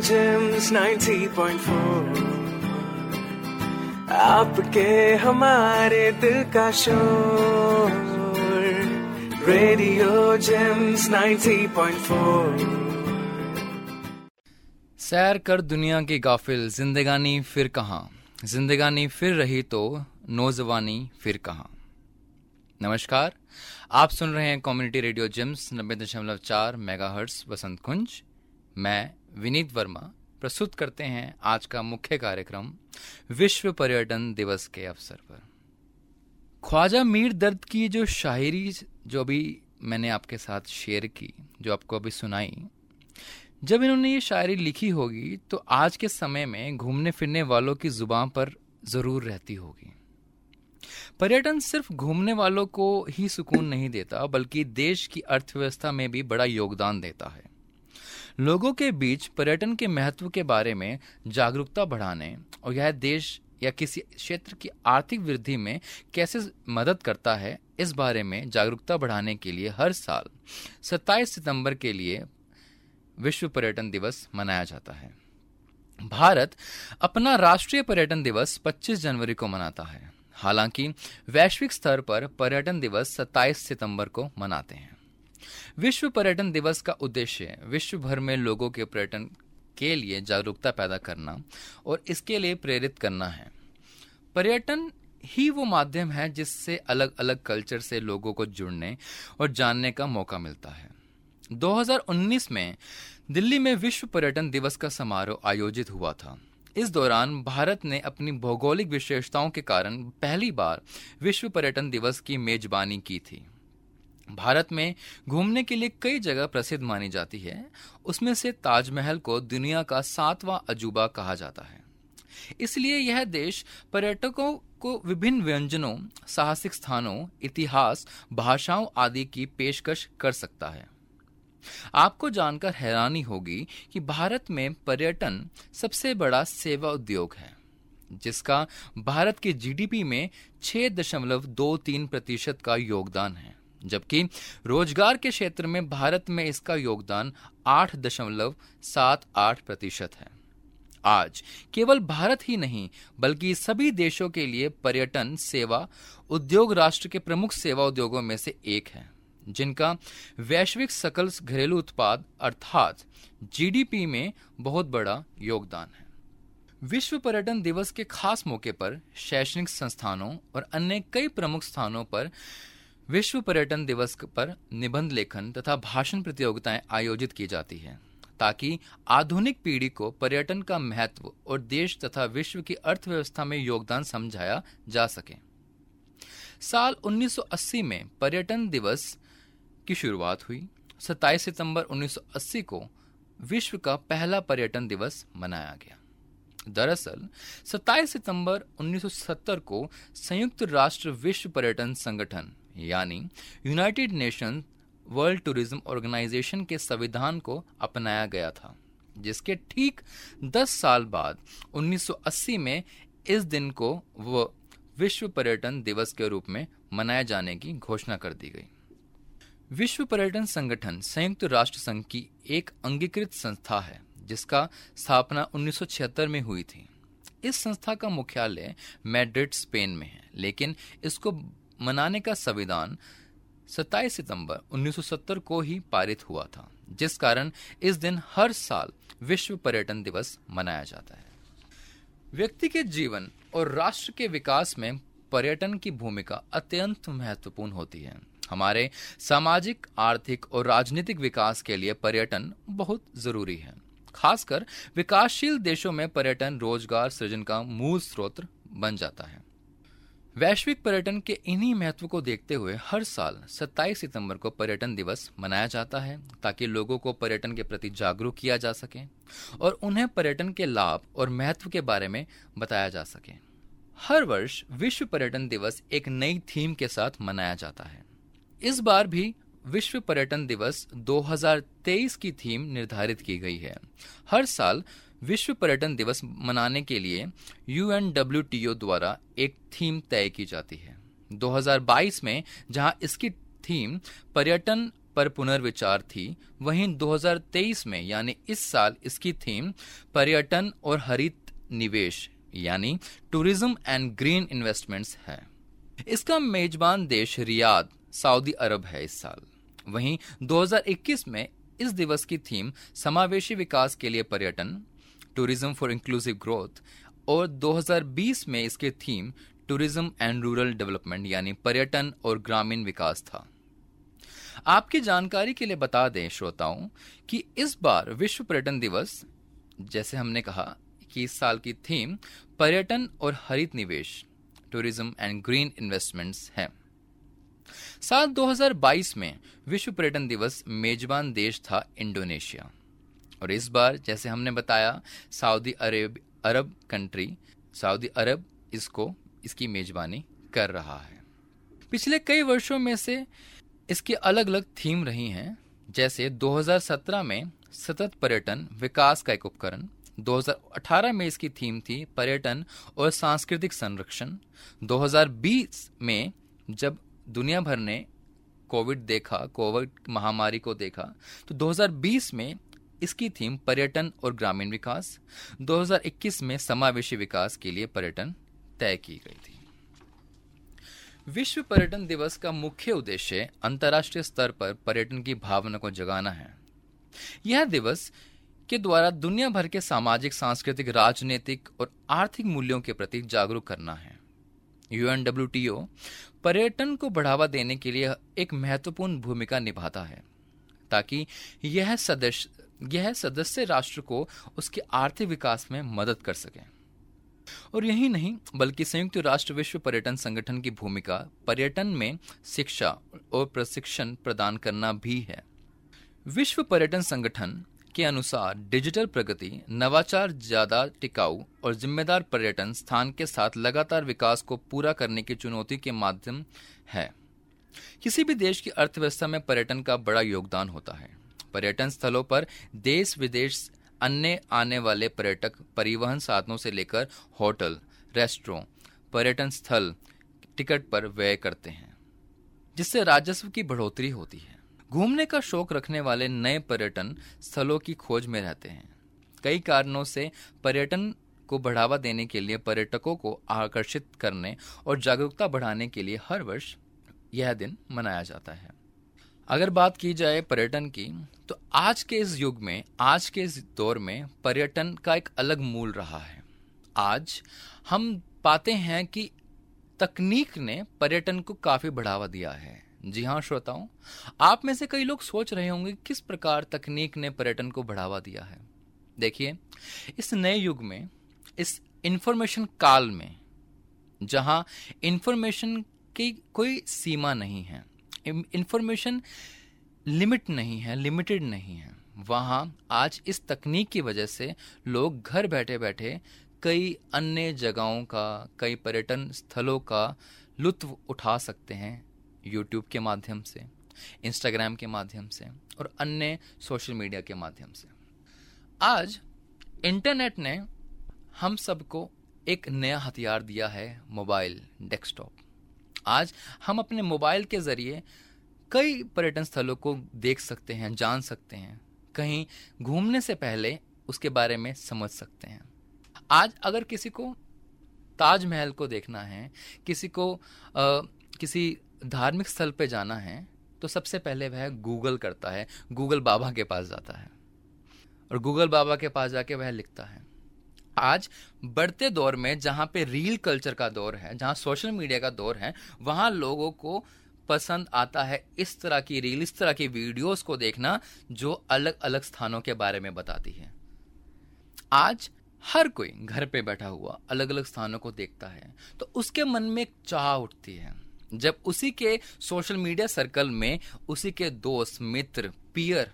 James 90.4 आपके हमारे दिल का शोर रेडियो जेम्स 90.4 सैर कर दुनिया की गाफिल, जिंदगानी फिर कहाँ? जिंदगानी फिर रही तो नौजवानी फिर कहाँ? नमस्कार, आप सुन रहे हैं कम्युनिटी रेडियो जिम्स नब्बे दशमलव चार मेगा हर्ट्स वसंत कुंज। मैं विनीत वर्मा प्रस्तुत करते हैं आज का मुख्य कार्यक्रम, विश्व पर्यटन दिवस के अवसर पर। ख्वाजा मीर दर्द की जो शायरी, जो अभी मैंने आपके साथ शेयर की, जो आपको अभी सुनाई, जब इन्होंने ये शायरी लिखी होगी तो आज के समय में घूमने फिरने वालों की ज़ुबान पर ज़रूर रहती होगी। पर्यटन सिर्फ़ घूमने वालों को ही सुकून नहीं देता, बल्कि देश की अर्थव्यवस्था में भी बड़ा योगदान देता है। लोगों के बीच पर्यटन के महत्व के बारे में जागरूकता बढ़ाने और यह देश या किसी क्षेत्र की आर्थिक वृद्धि में कैसे मदद करता है, इस बारे में जागरूकता बढ़ाने के लिए हर साल 27 सितंबर के लिए विश्व पर्यटन दिवस मनाया जाता है। भारत अपना राष्ट्रीय पर्यटन दिवस 25 जनवरी को मनाता है। हालाँकि वैश्विक स्तर पर पर्यटन दिवस 27 सितंबर को मनाते हैं। विश्व पर्यटन दिवस का उद्देश्य विश्व भर में लोगों के पर्यटन के लिए जागरूकता पैदा करना और इसके लिए प्रेरित करना है। पर्यटन ही वो माध्यम है जिससे अलग अलग कल्चर से लोगों को जुड़ने और जानने का मौका मिलता है। 2019 में दिल्ली में विश्व पर्यटन दिवस का समारोह आयोजित हुआ था। इस दौरान भारत ने अपनी भौगोलिक विशेषताओं के कारण पहली बार विश्व पर्यटन दिवस की मेजबानी की थी। भारत में घूमने के लिए कई जगह प्रसिद्ध मानी जाती है। उसमें से ताजमहल को दुनिया का सातवां अजूबा कहा जाता है। इसलिए यह देश पर्यटकों को विभिन्न व्यंजनों, साहसिक स्थानों, इतिहास, भाषाओं आदि की पेशकश कर सकता है। आपको जानकर हैरानी होगी कि भारत में पर्यटन सबसे बड़ा सेवा उद्योग है, जिसका भारत के जीडीपी में छह दशमलव दो तीन प्रतिशत का योगदान है। जबकि रोज़गार के क्षेत्र में भारत में इसका योगदान आठ दशमलव सात आठ प्रतिशत है। आज केवल भारत ही नहीं, बल्कि सभी देशों के लिए पर्यटन, सेवा, उद्योग राष्ट्र के प्रमुख सेवा उद्योगों में से एक है, जिनका वैश्विक सकल घरेलू उत्पाद अर्थात जीडीपी में बहुत बड़ा योगदान है। विश्व पर्यटन दिवस के खास मौके पर शैक्षणिक संस्थानों और अन्य कई प्रमुख स्थानों पर विश्व पर्यटन दिवस पर निबंध लेखन तथा भाषण प्रतियोगिताएँ आयोजित की जाती है, ताकि आधुनिक पीढ़ी को पर्यटन का महत्व और देश तथा विश्व की अर्थव्यवस्था में योगदान समझाया जा सके। साल 1980 में पर्यटन दिवस की शुरुआत हुई। 27 सितंबर 1980 को विश्व का पहला पर्यटन दिवस मनाया गया। दरअसल 27 सितंबर 1970 को संयुक्त राष्ट्र विश्व पर्यटन संगठन यानी United Nation World Tourism Organisation के संविधान को अपनाया गया था, जिसके ठीक 10 साल बाद 1980 में इस दिन को वह विश्व पर्यटन दिवस के रूप में मनाए जाने की घोषणा कर दी गई। विश्व पर्यटन संगठन संयुक्त राष्ट्र संघ की एक अंगीकृत संस्था है, जिसका स्थापना 1976 में हुई थी। इस संस्था का मुख्यालय मैड्रिड, स्पेन में है, लेकिन इसको मनाने का संविधान 27 सितंबर 1970 को ही पारित हुआ था, जिस कारण इस दिन हर साल विश्व पर्यटन दिवस मनाया जाता है। व्यक्ति के जीवन और राष्ट्र के विकास में पर्यटन की भूमिका अत्यंत महत्वपूर्ण होती है। हमारे सामाजिक, आर्थिक और राजनीतिक विकास के लिए पर्यटन बहुत ज़रूरी है। खासकर विकासशील देशों में पर्यटन रोज़गार सृजन का मूल स्रोत बन जाता है। वैश्विक पर्यटन के इन्हीं महत्व को देखते हुए हर साल 27 सितंबर को पर्यटन दिवस मनाया जाता है, ताकि लोगों को पर्यटन के प्रति जागरूक किया जा सके और उन्हें पर्यटन के लाभ और महत्व के बारे में बताया जा सके। हर वर्ष विश्व पर्यटन दिवस एक नई थीम के साथ मनाया जाता है। इस बार भी विश्व पर्यटन दिवस 2023 की थीम निर्धारित की गई है। हर साल विश्व पर्यटन दिवस मनाने के लिए यू द्वारा एक थीम तय की जाती है। 2022 में जहाँ इसकी थीम पर्यटन पर पुनर्विचार थी, वहीं 2023 में यानी इस साल इसकी थीम पर्यटन और हरित निवेश यानी टूरिज़्म एंड ग्रीन इन्वेस्टमेंट्स है। इसका मेजबान देश रियाद, सऊदी अरब है इस साल। वहीं 2021 में इस दिवस की थीम समावेशी विकास के लिए पर्यटन टूरिज़्म फॉर इंक्लूसिव ग्रोथ और 2020 में इसके theme tourism and rural development, यानी पर्यटन और ग्रामीण विकास था। आपकी जानकारी के लिए बता दें श्रोताओं कि इस बार विश्व पर्यटन दिवस, जैसे हमने कहा कि इस साल की थीम पर्यटन और हरित निवेश, टूरिज़्म एंड ग्रीन इन्वेस्टमेंट्स है। साल 2022 में विश्व पर्यटन दिवस मेजबान देश था इंडोनेशिया। और इस बार, जैसे हमने बताया, Saudi Arab, Arab country Saudi Arab इसको, इसकी मेजबानी कर रहा है। पिछले कई वर्षों में से इसकी अलग अलग थीम रही हैं, जैसे 2017 में सतत पर्यटन विकास का एक उपकरण 2018 में इसकी थीम थी पर्यटन और सांस्कृतिक संरक्षण 2020 में जब दुनिया भर ने कोविड देखा, कोविड महामारी को देखा तो 2020 में इसकी थीम पर्यटन और ग्रामीण विकास। 2021 में समावेशी विकास के लिए पर्यटन तय की गई थी। विश्व पर्यटन दिवस का मुख्य उद्देश्य अंतर्राष्ट्रीय स्तर पर पर्यटन की भावना को जगाना है। यह दिवस के द्वारा दुनिया भर के सामाजिक, सांस्कृतिक, राजनीतिक और आर्थिक मूल्यों के प्रति जागरूक करना है। यूएनडब्ल्यूटीओ पर्यटन को बढ़ावा देने के लिए एक महत्वपूर्ण भूमिका निभाता है, ताकि यह सदस्य यह सदस्य राष्ट्र को उसके आर्थिक विकास में मदद कर सके। और यही नहीं, बल्कि संयुक्त राष्ट्र विश्व पर्यटन संगठन की भूमिका पर्यटन में शिक्षा और प्रशिक्षण प्रदान करना भी है। विश्व पर्यटन संगठन के अनुसार डिजिटल प्रगति, नवाचार ज़्यादा टिकाऊ और जिम्मेदार पर्यटन स्थान के साथ लगातार विकास को पूरा करने की चुनौती के माध्यम है। किसी भी देश की अर्थव्यवस्था में पर्यटन का बड़ा योगदान होता है। पर्यटन स्थलों पर देश विदेश अन्य आने वाले पर्यटक परिवहन साधनों से लेकर होटल रेस्टोरेंट पर्यटन स्थल टिकट पर व्यय करते हैं, जिससे राजस्व की बढ़ोतरी होती है। घूमने का शौक रखने वाले नए पर्यटन स्थलों की खोज में रहते हैं। कई कारणों से पर्यटन को बढ़ावा देने के लिए पर्यटकों को आकर्षित करने और जागरूकता बढ़ाने के लिए हर वर्ष यह दिन मनाया जाता है। अगर बात की जाए पर्यटन की तो आज के इस युग में, आज के इस दौर में पर्यटन का एक अलग मूल रहा है। आज हम पाते हैं कि तकनीक ने पर्यटन को काफ़ी बढ़ावा दिया है। जी हाँ श्रोताओं, आप में से कई लोग सोच रहे होंगे किस प्रकार तकनीक ने पर्यटन को बढ़ावा दिया है। देखिए, इस नए युग में, इस इंफॉर्मेशन काल में, जहाँ इंफॉर्मेशन की कोई सीमा नहीं है इंफॉर्मेशन लिमिट नहीं है लिमिटेड नहीं है। वहाँ आज इस तकनीक की वजह से लोग घर बैठे बैठे कई अन्य जगहों का, कई पर्यटन स्थलों का लुत्फ उठा सकते हैं यूट्यूब के माध्यम से इंस्टाग्राम के माध्यम से और अन्य सोशल मीडिया के माध्यम से। आज इंटरनेट ने हम सबको एक नया हथियार दिया है मोबाइल डेस्कटॉप आज हम अपने मोबाइल के ज़रिए कई पर्यटन स्थलों को देख सकते हैं जान सकते हैं। कहीं घूमने से पहले उसके बारे में समझ सकते हैं। आज अगर किसी को ताजमहल को देखना है किसी को आ, किसी धार्मिक स्थल पे जाना है तो सबसे पहले वह गूगल करता है गूगल बाबा के पास जाता है। और गूगल बाबा के पास जाके वह लिखता है। आज बढ़ते दौर में जहाँ पे रील कल्चर का दौर है, जहाँ सोशल मीडिया का दौर है, वहाँ लोगों को पसंद आता है इस तरह की रील इस तरह की वीडियोस को देखना जो अलग अलग स्थानों के बारे में बताती है। आज हर कोई घर पे बैठा हुआ अलग अलग स्थानों को देखता है तो उसके मन में एक चाह उठती है। जब उसी के सोशल मीडिया सर्कल में उसी के दोस्त, मित्र पियर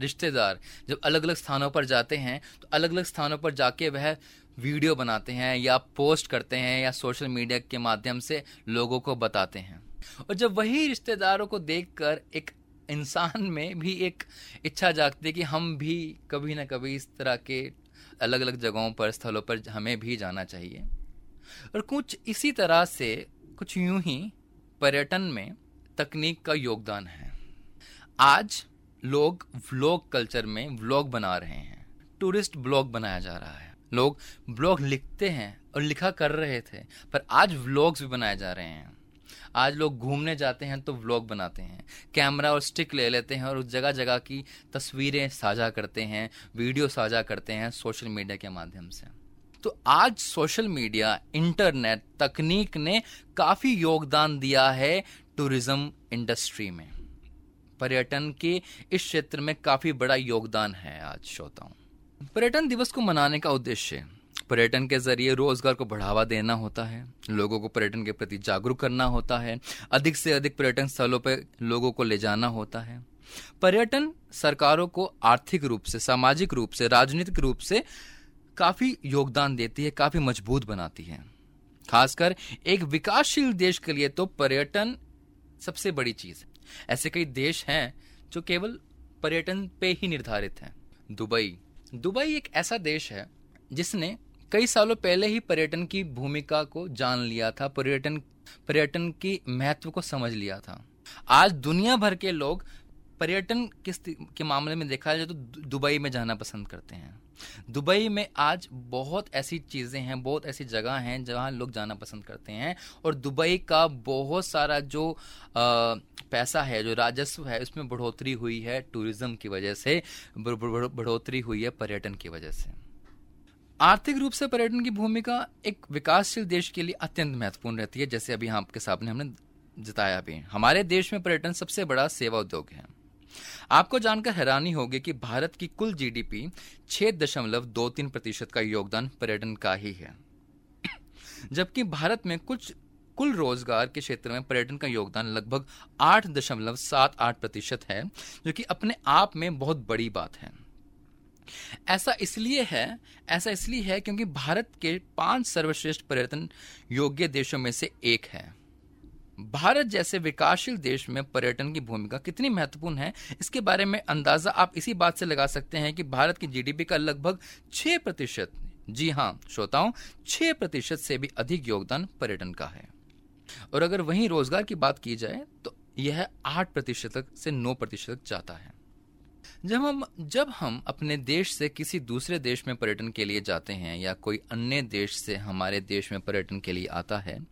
रिश्तेदार, जब अलग अलग स्थानों पर जाते हैं तो अलग अलग स्थानों पर जाके वह वीडियो बनाते हैं या पोस्ट करते हैं या सोशल मीडिया के माध्यम से लोगों को बताते हैं। और जब वही रिश्तेदारों को देखकर एक इंसान में भी एक इच्छा जागती है कि हम भी कभी ना कभी इस तरह के अलग अलग जगहों पर, स्थलों पर हमें भी जाना चाहिए। और कुछ इसी तरह से, कुछ यूँ ही पर्यटन में तकनीक का योगदान है। आज लोग व्लॉग कल्चर में व्लॉग बना रहे हैं। टूरिस्ट ब्लॉग बनाया जा रहा है। लोग ब्लॉग लिखते हैं और लिखा कर रहे थे, पर आज व्लॉग्स भी बनाए जा रहे हैं। आज लोग घूमने जाते हैं तो व्लॉग बनाते हैं। कैमरा और स्टिक ले लेते हैं और उस जगह जगह की तस्वीरें साझा करते हैं वीडियो साझा करते हैं सोशल मीडिया के माध्यम से। तो आज सोशल मीडिया इंटरनेट तकनीक ने काफ़ी योगदान दिया है टूरिज़्म इंडस्ट्री में। पर्यटन के इस क्षेत्र में काफ़ी बड़ा योगदान है आज श्रोताओं। पर्यटन दिवस को मनाने का उद्देश्य पर्यटन के ज़रिए रोज़गार को बढ़ावा देना होता है, लोगों को पर्यटन के प्रति जागरूक करना होता है, अधिक से अधिक पर्यटन स्थलों पर लोगों को ले जाना होता है। पर्यटन सरकारों को आर्थिक रूप से, सामाजिक रूप से, राजनीतिक रूप से काफ़ी योगदान देती है, काफ़ी मज़बूत बनाती है। खासकर एक विकासशील देश के लिए तो पर्यटन सबसे बड़ी चीज़ है। ऐसे कई देश हैं जो केवल पर्यटन पे ही निर्धारित हैं। दुबई। दुबई एक ऐसा देश है जिसने कई सालों पहले ही पर्यटन की भूमिका को जान लिया था, पर्यटन पर्यटन की महत्व को समझ लिया था। आज दुनिया भर के लोग पर्यटन किस के मामले में देखा जाए तो दुबई में जाना पसंद करते हैं। दुबई में आज बहुत ऐसी चीज़ें हैं बहुत ऐसी जगह हैं जहाँ लोग जाना पसंद करते हैं और दुबई का बहुत सारा जो आ, पैसा है जो राजस्व है उसमें बढ़ोतरी हुई है टूरिज़्म की वजह से बढ़ोतरी हुई है पर्यटन की वजह से। आर्थिक रूप से पर्यटन की भूमिका एक विकासशील देश के लिए अत्यंत महत्वपूर्ण रहती है जैसे अभी आपके सामने हमने जताया भी। हमारे देश में पर्यटन सबसे बड़ा सेवा उद्योग है। आपको जानकर हैरानी होगी कि भारत की कुल जीडीपी छह दशमलव दो तीन प्रतिशत का योगदान पर्यटन का ही है। जबकि भारत में कुछ कुल रोज़गार के क्षेत्र में पर्यटन का योगदान लगभग आठ दशमलव सात आठ प्रतिशत है, जो कि अपने आप में बहुत बड़ी बात है। ऐसा इसलिए है, ऐसा इसलिए है क्योंकि भारत के पाँच सर्वश्रेष्ठ पर्यटन योग्य देशों में से एक है। भारत जैसे विकासशील देश में पर्यटन की भूमिका कितनी महत्वपूर्ण है, इसके बारे में अंदाज़ा आप इसी बात से लगा सकते हैं कि भारत की जीडीपी का लगभग छह प्रतिशत, जी हाँ श्रोताओं, छह प्रतिशत से भी अधिक योगदान पर्यटन का है। और अगर वहीं रोज़गार की बात की जाए तो यह आठ प्रतिशत से नौ प्रतिशत जाता है। जब हम जब हम अपने देश से किसी दूसरे देश में पर्यटन के लिए जाते हैं या कोई अन्य देश से हमारे देश में पर्यटन के लिए आता है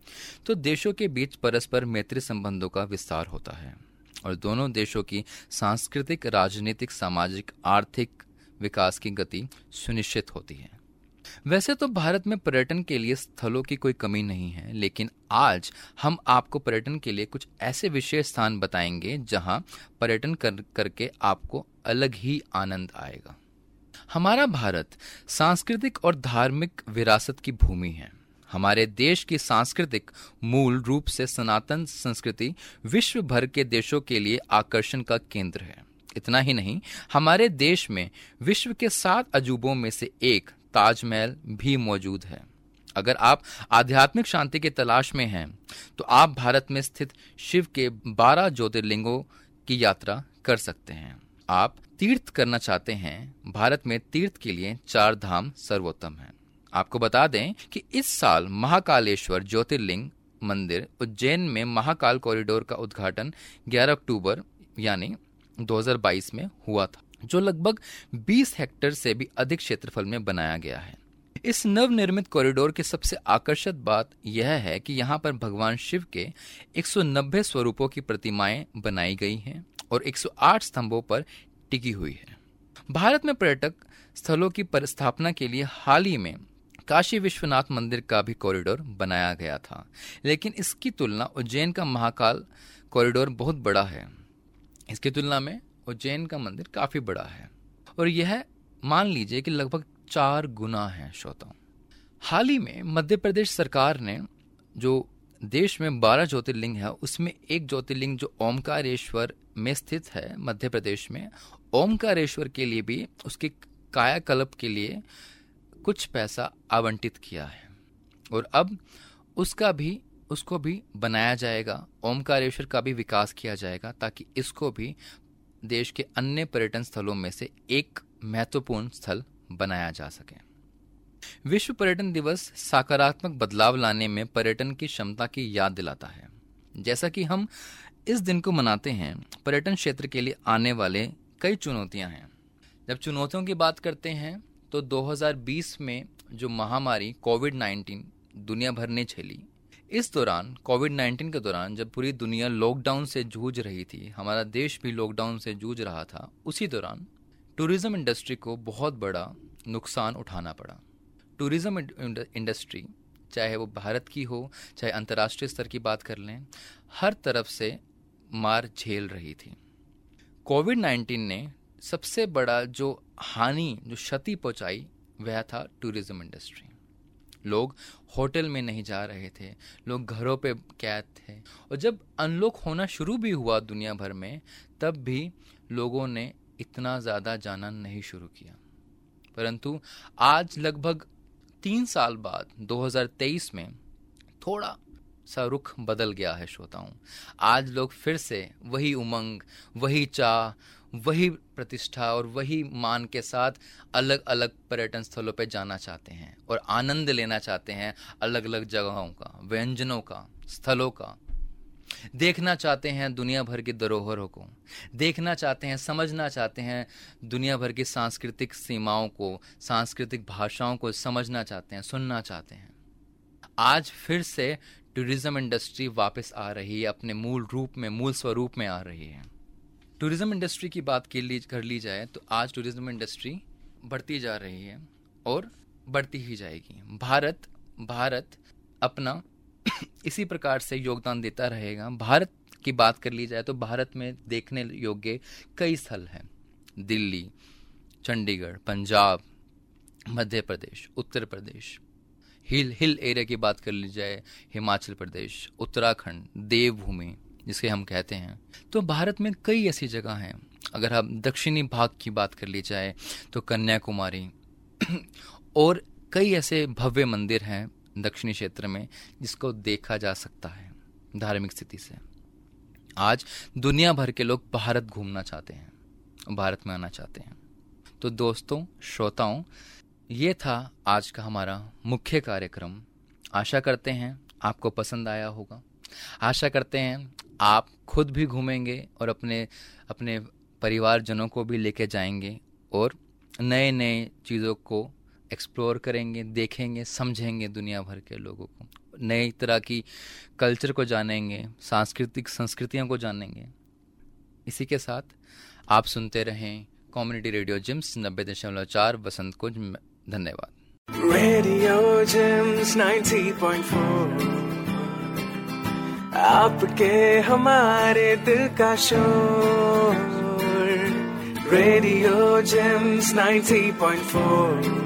तो देशों के बीच परस्पर मैत्री संबंधों का विस्तार होता है। और दोनों देशों की सांस्कृतिक, राजनीतिक, सामाजिक, आर्थिक विकास की गति सुनिश्चित होती है। वैसे तो भारत में पर्यटन के लिए स्थलों की कोई कमी नहीं है लेकिन आज हम आपको पर्यटन के लिए कुछ ऐसे विशेष स्थान बताएँगे जहाँ पर्यटन कर, करके आपको अलग ही आनंद आएगा। हमारा भारत सांस्कृतिक और धार्मिक विरासत की भूमि है। हमारे देश की सांस्कृतिक मूल रूप से सनातन संस्कृति विश्व भर के देशों के लिए आकर्षण का केंद्र है। इतना ही नहीं हमारे देश में विश्व के सात अजूबों में से एक ताजमहल भी मौजूद है। अगर आप आध्यात्मिक शांति की तलाश में हैं तो आप भारत में स्थित शिव के बारह ज्योतिर्लिंगों की यात्रा कर सकते हैं। आप तीर्थ करना चाहते हैं, भारत में तीर्थ के लिए चार धाम सर्वोत्तम है। आपको बता दें कि इस साल महाकालेश्वर ज्योतिर्लिंग मंदिर उज्जैन में महाकाल कॉरिडोर का उद्घाटन 11 अक्टूबर, यानी 2022 में हुआ था। जो लगभग 20 हेक्टेयर से भी अधिक क्षेत्रफल में बनाया गया है। इस नवनिर्मित कॉरिडोर की सबसे आकर्षक बात यह है कि यहाँ पर भगवान शिव के 190 स्वरूपों की प्रतिमाएँ बनाई गई हैं और 108 स्तंभों पर टिकी हुई है। भारत में पर्यटक स्थलों की स्थापना के लिए हाल ही में काशी विश्वनाथ मंदिर का भी कॉरिडोर बनाया गया था। लेकिन इसकी तुलना उज्जैन का महाकाल कॉरिडोर बहुत बड़ा है। इसकी तुलना में उज्जैन का मंदिर काफ़ी बड़ा है। और यह मान लीजिए कि लगभग चार गुना है श्रोताओं। हाल ही में मध्य प्रदेश सरकार ने जो देश में बारह ज्योतिर्लिंग है, उसमें एक ज्योतिर्लिंग जो ओमकारेश्वर में स्थित है मध्य प्रदेश में, ओमकारेश्वर के लिए भी उसके कायाकल्प के लिए कुछ पैसा आवंटित किया है। और अब उसका भी, उसको भी बनाया जाएगा, ओमकारेश्वर का भी विकास किया जाएगा, ताकि इसको भी देश के अन्य पर्यटन स्थलों में से एक महत्वपूर्ण स्थल बनाया जा सके। विश्व पर्यटन दिवस सकारात्मक बदलाव लाने में पर्यटन की क्षमता की याद दिलाता है। जैसा कि हम इस दिन को मनाते हैं, पर्यटन क्षेत्र के लिए आने वाले कई चुनौतियाँ हैं। जब चुनौतियों की बात करते हैं तो 2020 में जो महामारी कोविड 19 दुनिया भर ने झेली इस दौरान कोविड 19 के दौरान, जब पूरी दुनिया लॉकडाउन से जूझ रही थी, हमारा देश भी लॉकडाउन से जूझ रहा था, उसी दौरान टूरिज़्म इंडस्ट्री को बहुत बड़ा नुकसान उठाना पड़ा। टूरिज़्म इंडस्ट्री चाहे वो भारत की हो, चाहे अंतर्राष्ट्रीय स्तर की बात कर लें, हर तरफ़ से मार झेल रही थी। कोविड 19 ने सबसे बड़ा जो हानि, जो क्षति पहुंचाई, वह था टूरिज़्म इंडस्ट्री लोग होटल में नहीं जा रहे थे, लोग घरों पे कैद थे। और जब अनलॉक होना शुरू भी हुआ दुनिया भर में, तब भी लोगों ने इतना ज़्यादा जाना नहीं शुरू किया। परंतु आज लगभग तीन साल बाद 2023 में थोड़ा सा रुख बदल गया है, श्रोताओं। आज लोग फिर से वही उमंग, वही चाह वही प्रतिष्ठा और वही मान के साथ अलग अलग पर्यटन स्थलों पर जाना चाहते हैं और आनंद लेना चाहते हैं अलग अलग जगहों का, व्यंजनों का, स्थलों का। देखना चाहते हैं दुनिया भर की धरोहरों को। देखना चाहते हैं, समझना चाहते हैं दुनिया भर की सांस्कृतिक सीमाओं को, सांस्कृतिक भाषाओं को समझना चाहते हैं, सुनना चाहते हैं। आज फिर से टूरिज़्म इंडस्ट्री वापस आ रही है, अपने मूल रूप में, मूल स्वरूप में आ रही है। टूरिज़्म इंडस्ट्री की बात के लिए कर ली जाए तो आज टूरिज़्म इंडस्ट्री बढ़ती जा रही है और बढ़ती ही जाएगी। भारत भारत अपना इसी प्रकार से योगदान देता रहेगा। भारत की बात कर ली जाए तो भारत में देखने योग्य कई स्थल हैं। Delhi, Chandigarh, Punjab, Madhya Pradesh, Uttar Pradesh. Hill hill area की बात कर ली जाए, हिमाचल प्रदेश, उत्तराखंड, देवभूमि। जिसे हम कहते हैं। तो भारत में कई ऐसी जगह हैं। अगर हम दक्षिणी भाग की बात कर ली जाए तो कन्याकुमारी। और कई ऐसे भव्य मंदिर हैं दक्षिणी क्षेत्र में, जिसको देखा जा सकता है धार्मिक स्थिति से। आज दुनिया भर के लोग भारत घूमना चाहते हैं, भारत में आना चाहते हैं। तो दोस्तों, श्रोताओं, ये था आज का हमारा मुख्य कार्यक्रम। आशा करते हैं आपको पसंद आया होगा। आशा करते हैं आप खुद भी घूमेंगे और अपने अपने परिवारजनों को भी लेके जाएँगे और नए नए चीज़ों को एक्सप्लोर करेंगे, देखेंगे, समझेंगे दुनिया भर के लोगों को। नई तरह की कल्चर को जानेंगे, सांस्कृतिक संस्कृतियों को जानेंगे। इसी के साथ आप सुनते रहें कम्युनिटी रेडियो जिम्स नब्बे दशमलव चार बसंत कुंज धन्यवाद। रेडियो जिम्स 90.4 आपके हमारे दिल का शोर। Radio James 90.4